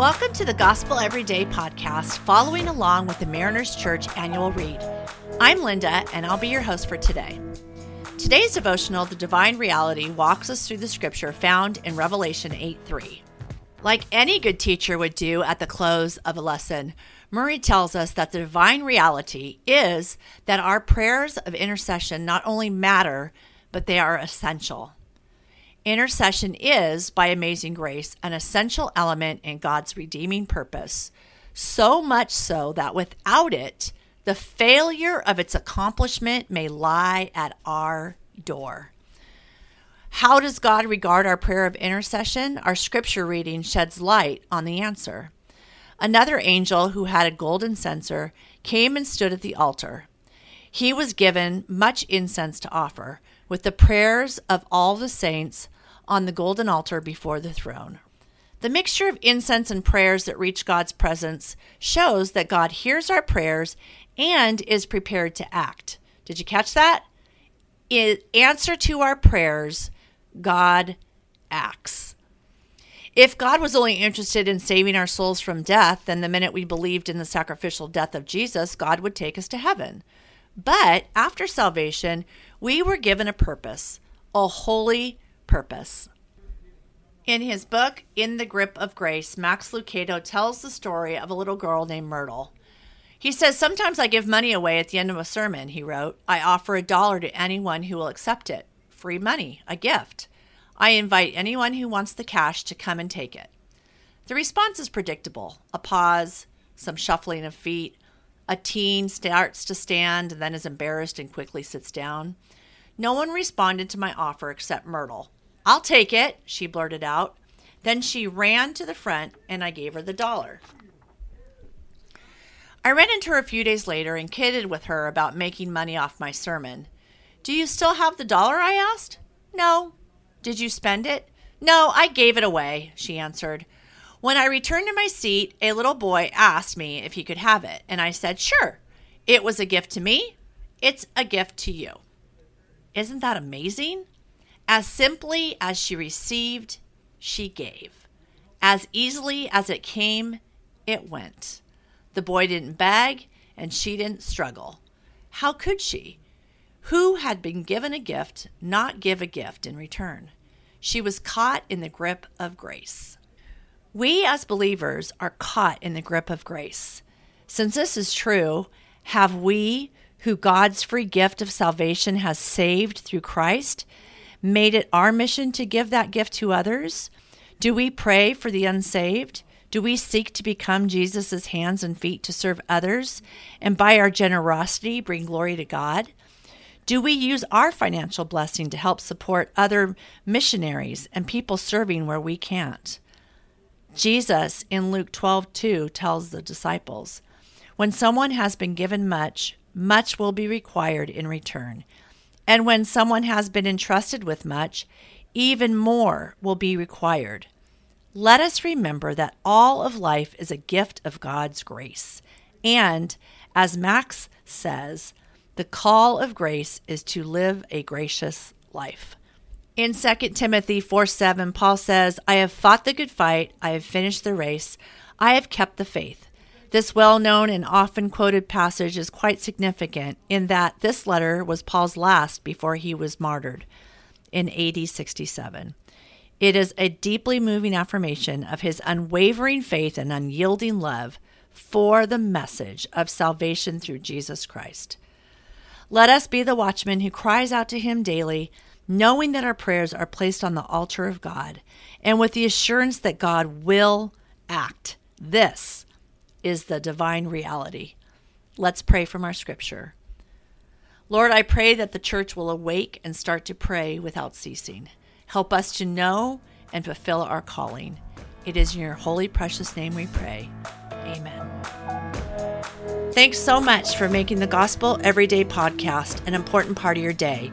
Welcome to the Gospel Everyday podcast, following along with the Mariners Church annual read. I'm Linda, and I'll be your host for today. Today's devotional, The Divine Reality, walks us through the scripture found in Revelation 8 3. Like any good teacher would do at the close of a lesson, Murray tells us that the divine reality is that our prayers of intercession not only matter, but they are essential. Intercession is, by amazing grace, an essential element in God's redeeming purpose, so much so that without it, the failure of its accomplishment may lie at our door. How does God regard our prayer of intercession? Our scripture reading sheds light on the answer. Another angel who had a golden censer came and stood at the altar. He was given much incense to offer, with the prayers of all the saints on the golden altar before the throne. The mixture of incense and prayers that reach God's presence shows that God hears our prayers and is prepared to act. Did you catch that? In answer to our prayers, God acts. If God was only interested in saving our souls from death, then the minute we believed in the sacrificial death of Jesus, God would take us to heaven. But after salvation, we were given a purpose, a holy purpose. In his book, In the Grip of Grace, Max Lucado tells the story of a little girl named Myrtle. He says, Sometimes I give money away at the end of a sermon, he wrote. I offer a dollar to anyone who will accept it. Free money, a gift. I invite anyone who wants the cash to come and take it. The response is predictable a pause, some shuffling of feet. A teen starts to stand, then is embarrassed and quickly sits down. No one responded to my offer except Myrtle. I'll take it, she blurted out. Then she ran to the front and I gave her the dollar. I ran into her a few days later and kidded with her about making money off my sermon. Do you still have the dollar? I asked. No. Did you spend it? No, I gave it away, she answered. When I returned to my seat, a little boy asked me if he could have it, and I said, Sure. It was a gift to me. It's a gift to you. Isn't that amazing? As simply as she received, she gave. As easily as it came, it went. The boy didn't beg, and she didn't struggle. How could she? Who had been given a gift not give a gift in return? She was caught in the grip of grace. We as believers are caught in the grip of grace. Since this is true, have we, who God's free gift of salvation has saved through Christ, made it our mission to give that gift to others? Do we pray for the unsaved? Do we seek to become Jesus' hands and feet to serve others and by our generosity bring glory to God? Do we use our financial blessing to help support other missionaries and people serving where we can't? Jesus in Luke 12 2 tells the disciples, When someone has been given much, much will be required in return. And when someone has been entrusted with much, even more will be required. Let us remember that all of life is a gift of God's grace. And, as Max says, the call of grace is to live a gracious life. In 2 Timothy 4 7, Paul says, I have fought the good fight, I have finished the race, I have kept the faith. This well known and often quoted passage is quite significant in that this letter was Paul's last before he was martyred in AD 67. It is a deeply moving affirmation of his unwavering faith and unyielding love for the message of salvation through Jesus Christ. Let us be the watchman who cries out to him daily, knowing that our prayers are placed on the altar of God, and with the assurance that God will act. This is the divine reality. Let's pray from our scripture. Lord, I pray that the church will awake and start to pray without ceasing. Help us to know and fulfill our calling. It is in your holy, precious name we pray. Amen. Thanks so much for making the Gospel Everyday podcast an important part of your day.